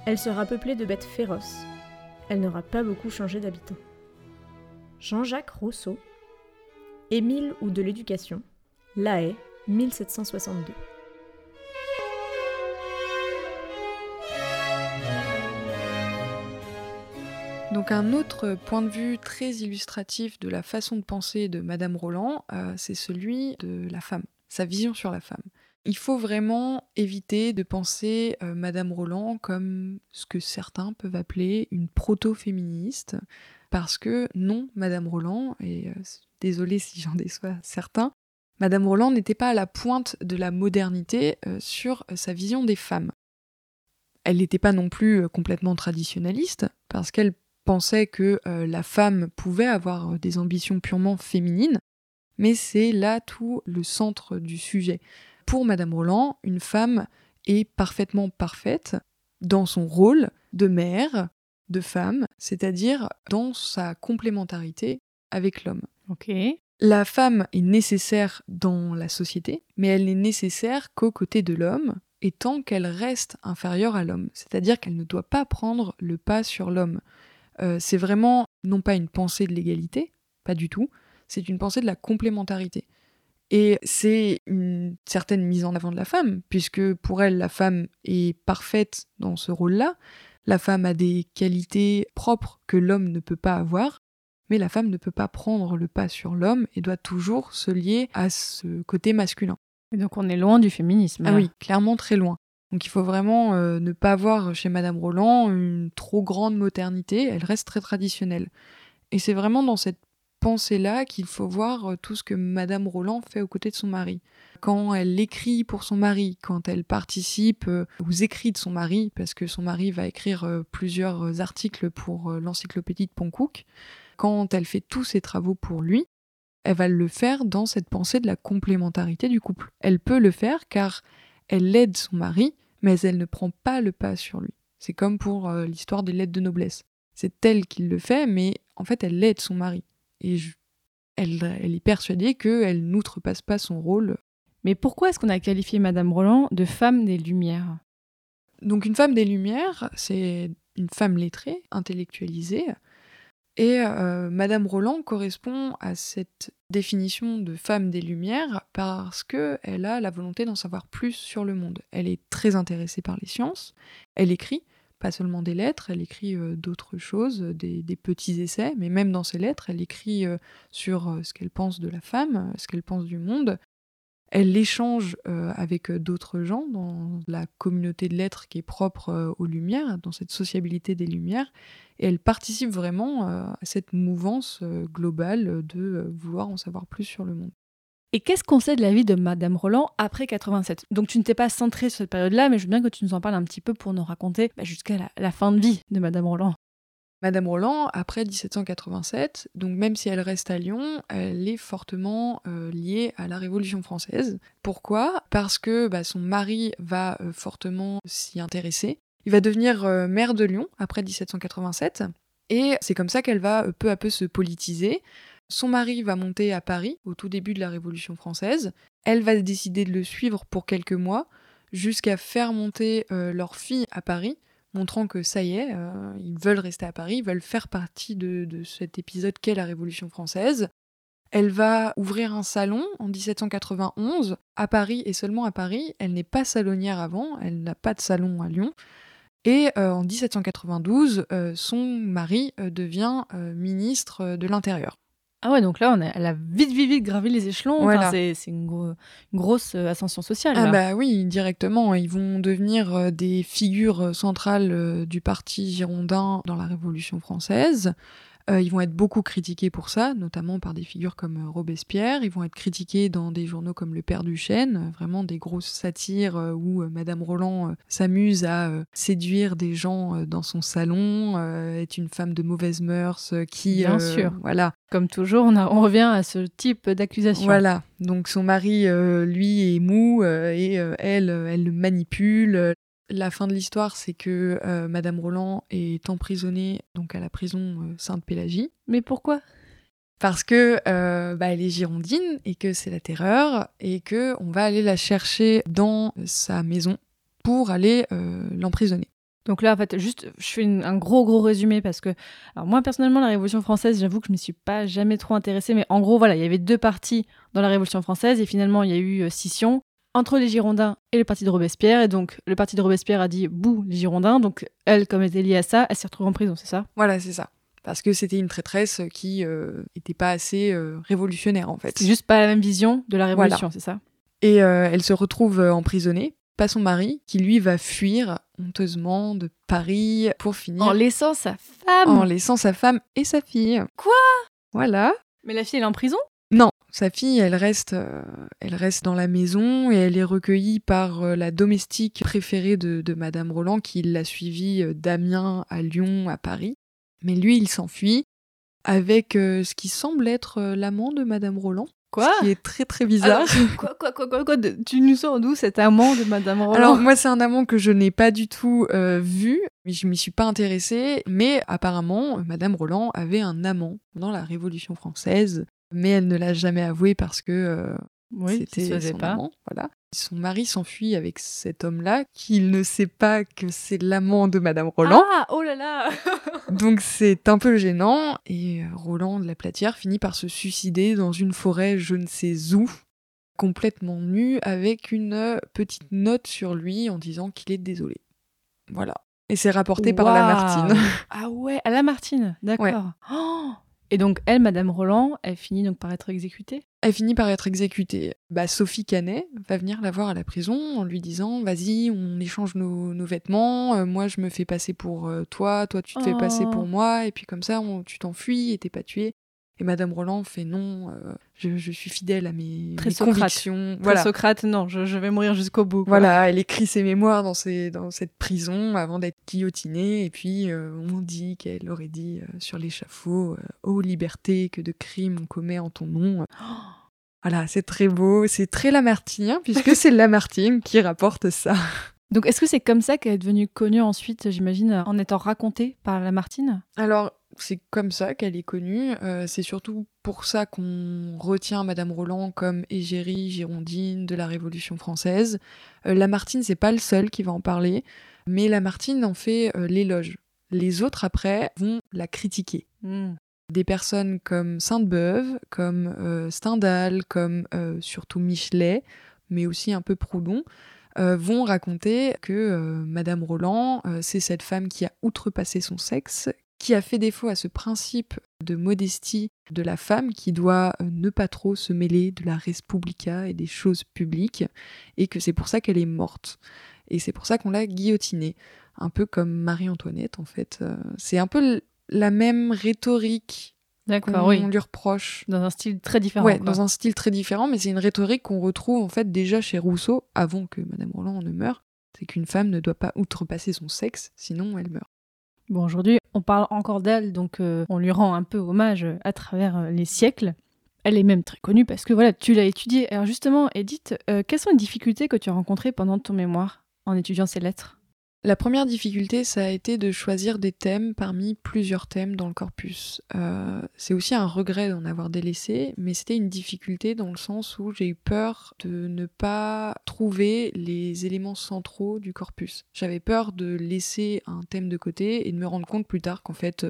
Elle sera peuplée de bêtes féroces. Elle n'aura pas beaucoup changé d'habitants. Jean-Jacques Rousseau, Émile ou de l'éducation, La Haye, 1762. Donc un autre point de vue très illustratif de la façon de penser de Madame Roland, euh, c'est celui de la femme. sa vision sur la femme. Il faut vraiment éviter de penser euh, Madame Roland comme ce que certains peuvent appeler une proto-féministe, parce que non, Madame Roland, et euh, désolé si j'en déçois certains, Madame Roland n'était pas à la pointe de la modernité euh, sur sa vision des femmes. Elle n'était pas non plus complètement traditionnaliste, parce qu'elle pensait que la femme pouvait avoir des ambitions purement féminines, mais c'est là tout le centre du sujet. Pour Madame Roland, une femme est parfaitement parfaite dans son rôle de mère, de femme, c'est-à-dire dans sa complémentarité avec l'homme. Ok. La femme est nécessaire dans la société, mais elle n'est nécessaire qu'aux côtés de l'homme, et tant qu'elle reste inférieure à l'homme, c'est-à-dire qu'elle ne doit pas prendre le pas sur l'homme. Euh, c'est vraiment non pas une pensée de l'égalité, pas du tout, c'est une pensée de la complémentarité. Et c'est une certaine mise en avant de la femme, puisque pour elle, la femme est parfaite dans ce rôle-là. La femme a des qualités propres que l'homme ne peut pas avoir, mais la femme ne peut pas prendre le pas sur l'homme et doit toujours se lier à ce côté masculin. Et donc on est loin du féminisme. Ah oui, clairement très loin. Donc il faut vraiment euh, ne pas voir chez Madame Roland une trop grande modernité, elle reste très traditionnelle. Et c'est vraiment dans cette pensée-là qu'il faut voir euh, tout ce que Madame Roland fait aux côtés de son mari. Quand elle écrit pour son mari, quand elle participe euh, aux écrits de son mari, parce que son mari va écrire euh, plusieurs articles pour l'encyclopédie de Poncook, quand elle fait tous ses travaux pour lui, elle va le faire dans cette pensée de la complémentarité du couple. Elle peut le faire car elle aide son mari, mais elle ne prend pas le pas sur lui. C'est comme pour l'histoire des lettres de noblesse. C'est elle qui le fait, mais en fait, elle aide son mari. Et elle, est persuadée qu'elle n'outrepasse pas son rôle. Mais pourquoi est-ce qu'on a qualifié Madame Roland de femme des Lumières? Donc une femme des Lumières, c'est une femme lettrée, intellectualisée. Et euh, Madame Roland correspond à cette définition de femme des Lumières parce qu'elle a la volonté d'en savoir plus sur le monde. Elle est très intéressée par les sciences, elle écrit, pas seulement des lettres, elle écrit euh, d'autres choses, des, petits essais, mais même dans ses lettres, elle écrit euh, sur euh, ce qu'elle pense de la femme, ce qu'elle pense du monde. Elle échange avec d'autres gens dans la communauté de lettres qui est propre aux Lumières, dans cette sociabilité des Lumières, et elle participe vraiment à cette mouvance globale de vouloir en savoir plus sur le monde. Et qu'est-ce qu'on sait de la vie de Madame Roland après 87 Donc tu ne t'es pas centré sur cette période-là, mais je veux bien que tu nous en parles un petit peu pour nous raconter bah, jusqu'à la, fin de vie de Madame Roland. Madame Roland, après 1787, donc même si elle reste à Lyon, elle est fortement euh, liée à la Révolution française. Pourquoi? Parce que bah, son mari va euh, fortement s'y intéresser. Il va devenir euh, maire de Lyon après 1787, et c'est comme ça qu'elle va peu à peu se politiser. Son mari va monter à Paris au tout début de la Révolution française. Elle va décider de le suivre pour quelques mois, jusqu'à faire monter euh, leur fille à Paris, montrant que ça y est, euh, ils veulent rester à Paris, ils veulent faire partie de, cet épisode qu'est la Révolution française. Elle va ouvrir un salon en 1791 à Paris et seulement à Paris. Elle n'est pas salonnière avant, elle n'a pas de salon à Lyon. Et euh, en 1792, son mari devient ministre de l'Intérieur. Ah ouais, donc là, on a, elle a vite, vite, vite gravé les échelons. c'est, une, grosse euh, ascension sociale. Ah bah oui, directement. Ils vont devenir euh, des figures euh, centrales du parti girondin dans la Révolution française. Euh, ils vont être beaucoup critiqués pour ça, notamment par des figures comme euh, Robespierre. Ils vont être critiqués dans des journaux comme Le Père du Chêne, euh, vraiment des grosses satires où Madame Roland s'amuse à séduire des gens dans son salon, est une femme de mauvaise mœurs qui... Bien sûr. Voilà. Comme toujours, on, on revient à ce type d'accusation. Voilà. Donc son mari, lui, est mou et elle, elle le manipule. La fin de l'histoire, c'est que euh, Madame Roland est emprisonnée donc à la prison euh, Sainte-Pélagie. Mais pourquoi? Parce que euh, bah, elle est girondine et que c'est la terreur et que on va aller la chercher dans sa maison pour aller l'emprisonner. Donc là, en fait, juste, je fais un gros, gros résumé parce que, alors moi, personnellement, la Révolution française, j'avoue que je ne m'y suis pas jamais trop intéressée, mais en gros, voilà, il y avait deux parties dans la Révolution française et finalement, il y a eu scission entre les Girondins et le parti de Robespierre. Et donc, le parti de Robespierre a dit bouh, les Girondins. Donc, elle, comme elle était liée à ça, elle s'est retrouvée en prison, c'est ça? Voilà, c'est ça. Parce que c'était une traîtresse qui n'était euh, pas assez euh, révolutionnaire, en fait. C'est juste pas la même vision de la révolution, c'est ça? Et euh, elle se retrouve emprisonnée, pas son mari, qui lui va fuir honteusement de Paris pour finir En laissant sa femme. en laissant sa femme et sa fille. Quoi? Voilà. Mais la fille, elle est en prison? Non, sa fille, elle reste, euh, elle reste dans la maison et elle est recueillie par euh, la domestique préférée de, de Madame Roland qui l'a suivie euh, d'Amiens à Lyon à Paris. Mais lui, il s'enfuit avec ce qui semble être l'amant de Madame Roland. Quoi? Ce qui est très très bizarre. Alors, quoi, quoi, quoi, quoi, quoi de- Tu nous sors d'où cet amant de Madame Roland? Alors moi c'est un amant que je n'ai pas du tout euh, vu, mais je m'y suis pas intéressée, mais apparemment Madame Roland avait un amant pendant la Révolution française, mais elle ne l'a jamais avoué parce que euh, oui, c'était son pas. amant. Voilà. Son mari s'enfuit avec cet homme-là, qu'il ne sait pas que c'est l'amant de Madame Roland. Ah, oh là là Donc c'est un peu gênant et euh, Roland de la Platière finit par se suicider dans une forêt je ne sais où, complètement nu, avec une euh, petite note sur lui en disant qu'il est désolé. Voilà. Et c'est rapporté par. Lamartine. Ah ouais, à Lamartine, d'accord. Oh Et donc, elle, Madame Roland, elle finit donc par être exécutée? Elle finit par être exécutée. Bah, Sophie Canet va venir la voir à la prison en lui disant Vas-y, on échange nos, nos vêtements. euh, moi, je me fais passer pour euh, toi. Toi, tu te fais Oh. passer pour moi. Et puis, comme ça, on- tu t'enfuis et t'es pas tué. Et Madame Roland fait Non, euh, je, je suis fidèle à mes, Très mes Socrate. convictions. Très Voilà. Socrate, non, je, je vais mourir jusqu'au bout. quoi. Voilà, elle écrit ses mémoires dans, ses- dans cette prison avant d'être guillotinée. Et puis, euh, on dit qu'elle aurait dit euh, sur l'échafaud Ô liberté, que de crimes on commet en ton nom. Voilà, c'est très beau, c'est très Lamartine, puisque c'est Lamartine qui rapporte ça. Donc, est-ce que c'est comme ça qu'elle est devenue connue ensuite, j'imagine, en étant racontée par Lamartine? Alors, c'est comme ça qu'elle est connue. euh, c'est surtout pour ça qu'on retient Madame Roland comme égérie girondine de la Révolution française. Euh, Lamartine, c'est pas le seul qui va en parler, mais Lamartine en fait euh, l'éloge. Les autres, après, vont la critiquer. Hmm. Des personnes comme Sainte-Beuve, comme Stendhal, comme surtout Michelet, mais aussi un peu Proudhon, euh, vont raconter que euh, Madame Roland, euh, c'est cette femme qui a outrepassé son sexe, qui a fait défaut à ce principe de modestie de la femme qui doit euh, ne pas trop se mêler de la respublica et des choses publiques, et que c'est pour ça qu'elle est morte. Et c'est pour ça qu'on l'a guillotinée. Un peu comme Marie-Antoinette, en fait. Euh, c'est un peu la même rhétorique D'accord, qu'on oui. lui reproche. Dans un style très différent. Ouais, quoi. dans un style très différent, mais c'est une rhétorique qu'on retrouve en fait déjà chez Rousseau, avant que Madame Roland ne meure. C'est qu'une femme ne doit pas outrepasser son sexe, sinon elle meurt. Bon, aujourd'hui, on parle encore d'elle, donc euh, on lui rend un peu hommage à travers euh, les siècles. Elle est même très connue parce que voilà, tu l'as étudiée. Alors justement, Edith, euh, quelles sont les difficultés que tu as rencontrées pendant ton mémoire en étudiant ces lettres? La première difficulté, ça a été de choisir des thèmes parmi plusieurs thèmes dans le corpus. Euh, c'est aussi un regret d'en avoir délaissé, mais c'était une difficulté dans le sens où j'ai eu peur de ne pas trouver les éléments centraux du corpus. J'avais peur de laisser un thème de côté et de me rendre compte plus tard qu'en fait,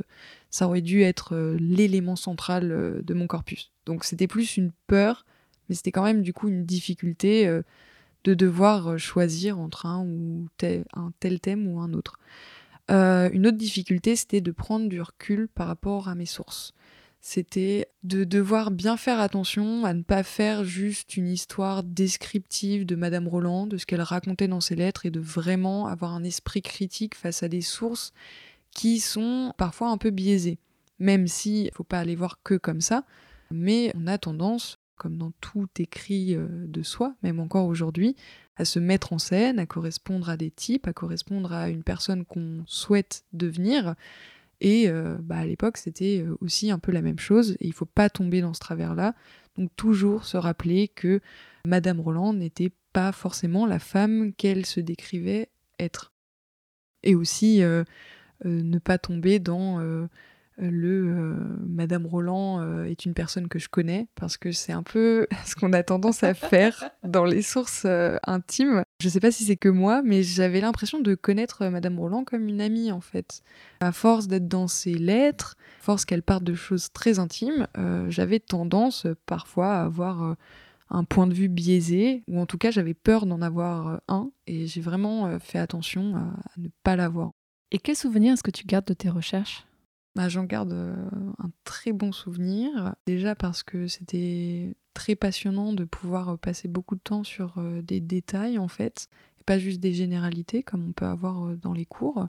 ça aurait dû être euh, l'élément central euh, de mon corpus. Donc c'était plus une peur, mais c'était quand même du coup une difficulté. De devoir euh, choisir entre un ou tel, un tel thème ou un autre. Euh, une autre difficulté, c'était de prendre du recul par rapport à mes sources. C'était de devoir bien faire attention à ne pas faire juste une histoire descriptive de Madame Roland, de ce qu'elle racontait dans ses lettres, et de vraiment avoir un esprit critique face à des sources qui sont parfois un peu biaisées. Même si il faut pas aller voir que comme ça, mais on a tendance, comme dans tout écrit euh, de soi, même encore aujourd'hui, à se mettre en scène, à correspondre à des types, à correspondre à une personne qu'on souhaite devenir. Et euh, bah, à l'époque, c'était euh, aussi un peu la même chose, et il faut pas tomber dans ce travers-là. Donc toujours se rappeler que Madame Roland n'était pas forcément la femme qu'elle se décrivait être. Et aussi ne pas tomber dans le euh, Madame Roland euh, est une personne que je connais parce que c'est un peu ce qu'on a tendance à faire dans les sources euh, intimes. Je sais pas si c'est que moi, mais j'avais l'impression de connaître euh, Madame Roland comme une amie en fait. À force d'être dans ses lettres, force qu'elle parle de choses très intimes, euh, j'avais tendance euh, parfois à avoir euh, un point de vue biaisé, ou en tout cas j'avais peur d'en avoir euh, un, et j'ai vraiment euh, fait attention à ne pas l'avoir. Et quel souvenir est-ce que tu gardes de tes recherches? Bah, J'en garde euh, un très bon souvenir. Déjà parce que c'était très passionnant de pouvoir passer beaucoup de temps sur des détails en fait, et pas juste des généralités comme on peut avoir dans les cours.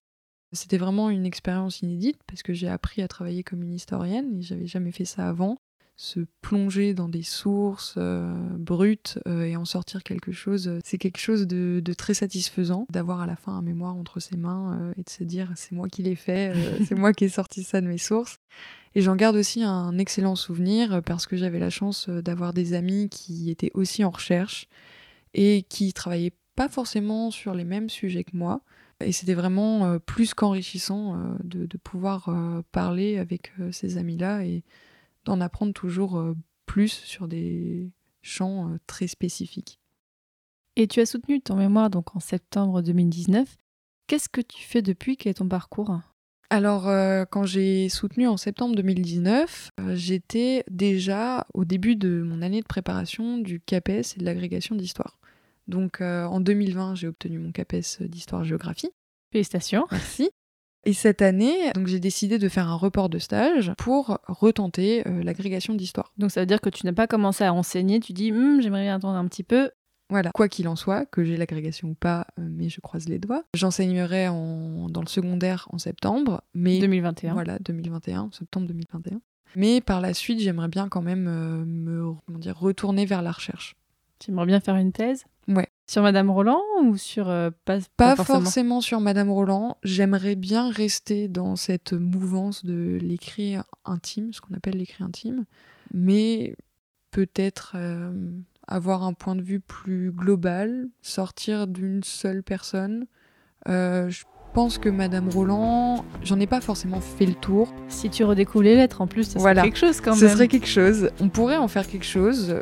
C'était vraiment une expérience inédite parce que j'ai appris à travailler comme une historienne et j'avais jamais fait ça avant se plonger dans des sources euh, brutes euh, et en sortir quelque chose, euh, c'est quelque chose de, très satisfaisant d'avoir à la fin un mémoire entre ses mains et de se dire c'est moi qui l'ai fait, c'est moi qui ai sorti ça de mes sources. Et j'en garde aussi un excellent souvenir parce que j'avais la chance d'avoir des amis qui étaient aussi en recherche et qui travaillaient pas forcément sur les mêmes sujets que moi. Et c'était vraiment plus qu'enrichissant de, de, pouvoir parler avec ces amis-là et d'en apprendre toujours euh, plus sur des champs euh, très spécifiques. Et tu as soutenu ton mémoire donc en septembre 2019. Qu'est-ce que tu fais depuis? Quel est ton parcours? Alors, euh, quand j'ai soutenu en septembre 2019, j'étais déjà au début de mon année de préparation du CAPES et de l'agrégation d'histoire. Donc, en 2020, j'ai obtenu mon CAPES d'histoire-géographie. Félicitations. Merci. Et cette année, donc j'ai décidé de faire un report de stage pour retenter euh, l'agrégation d'histoire. Donc ça veut dire que tu n'as pas commencé à enseigner, tu dis hm, j'aimerais bien attendre un petit peu. Voilà, quoi qu'il en soit, que j'ai l'agrégation ou pas, euh, mais je croise les doigts. J'enseignerai dans le secondaire en septembre, mais 2021. Voilà, 2021, septembre 2021. Mais par la suite, j'aimerais bien quand même euh, me comment dire, retourner vers la recherche. Tu aimerais bien faire une thèse Ouais. Sur Madame Roland ou sur euh, pas, pas, forcément? sur Madame Roland. J'aimerais bien rester dans cette mouvance de l'écrit intime, ce qu'on appelle l'écrit intime, mais peut-être euh, avoir un point de vue plus global, sortir d'une seule personne. Euh, je pense que Madame Roland, j'en ai pas forcément fait le tour. Si tu redécouvres les lettres en plus, ça serait quelque chose quand même. Ce serait quelque chose. On pourrait en faire quelque chose.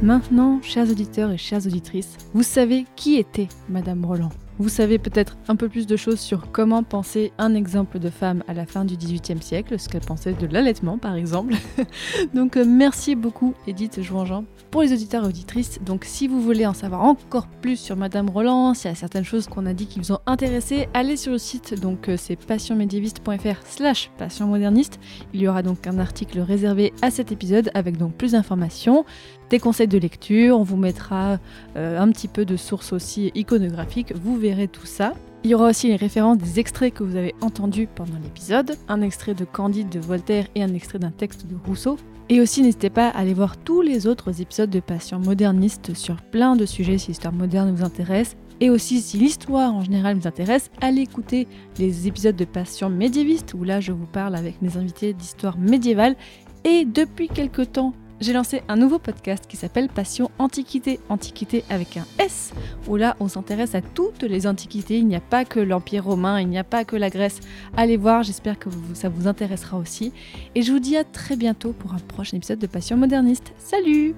Maintenant, chers auditeurs et chères auditrices, vous savez qui était Madame Roland. Vous savez peut-être un peu plus de choses sur comment penser un exemple de femme à la fin du XVIIIe siècle, ce qu'elle pensait de l'allaitement par exemple. Donc euh, merci beaucoup Edith Jouanjean pour les auditeurs et auditrices. Donc si vous voulez en savoir encore plus sur Madame Roland, s'il y a certaines choses qu'on a dit qui vous ont intéressé, allez sur le site, donc euh, c'est passionmédiéviste.fr slash passionmoderniste. Il y aura donc un article réservé à cet épisode avec donc plus d'informations, des conseils de lecture, on vous mettra euh, un petit peu de sources aussi iconographiques, vous verrez tout ça. Il y aura aussi les références des extraits que vous avez entendus pendant l'épisode, un extrait de Candide de Voltaire et un extrait d'un texte de Rousseau. Et aussi n'hésitez pas à aller voir tous les autres épisodes de Passion moderniste sur plein de sujets si l'histoire moderne vous intéresse. Et aussi si l'histoire en général vous intéresse, allez écouter les épisodes de Passion médiéviste où là je vous parle avec mes invités d'histoire médiévale. Et depuis quelques temps, j'ai lancé un nouveau podcast qui s'appelle Passion Antiquité, Antiquité avec un S, où là on s'intéresse à toutes les antiquités, il n'y a pas que l'Empire romain, il n'y a pas que la Grèce. Allez voir, j'espère que ça vous intéressera aussi. Et je vous dis à très bientôt pour un prochain épisode de Passion moderniste. Salut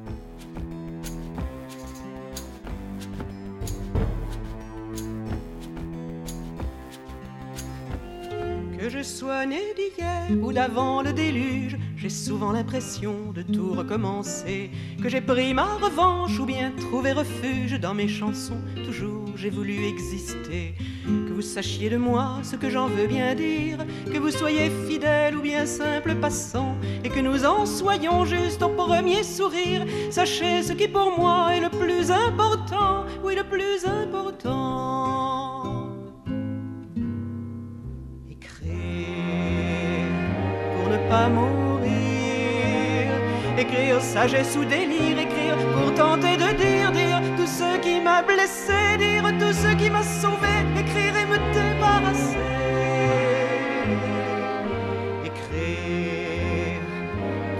Que je sois né ou d'avant le déluge, j'ai souvent l'impression de tout recommencer. Que j'ai pris ma revanche ou bien trouvé refuge dans mes chansons. Toujours j'ai voulu exister. Que vous sachiez de moi ce que j'en veux bien dire. Que vous soyez fidèle ou bien simple passant. Et que nous en soyons juste au premier sourire. Sachez ce qui pour moi est le plus important. Oui, le plus important. pas mourir. Écrire sagesse ou délire, écrire pour tenter de dire, dire tout ce qui m'a blessé, dire tout ce qui m'a sauvé, écrire et me débarrasser. Écrire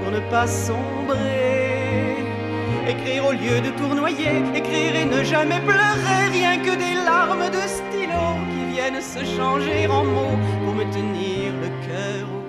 pour ne pas sombrer. Écrire au lieu de tournoyer, écrire et ne jamais pleurer, rien que des larmes de stylo qui viennent se changer en mots pour me tenir le cœur.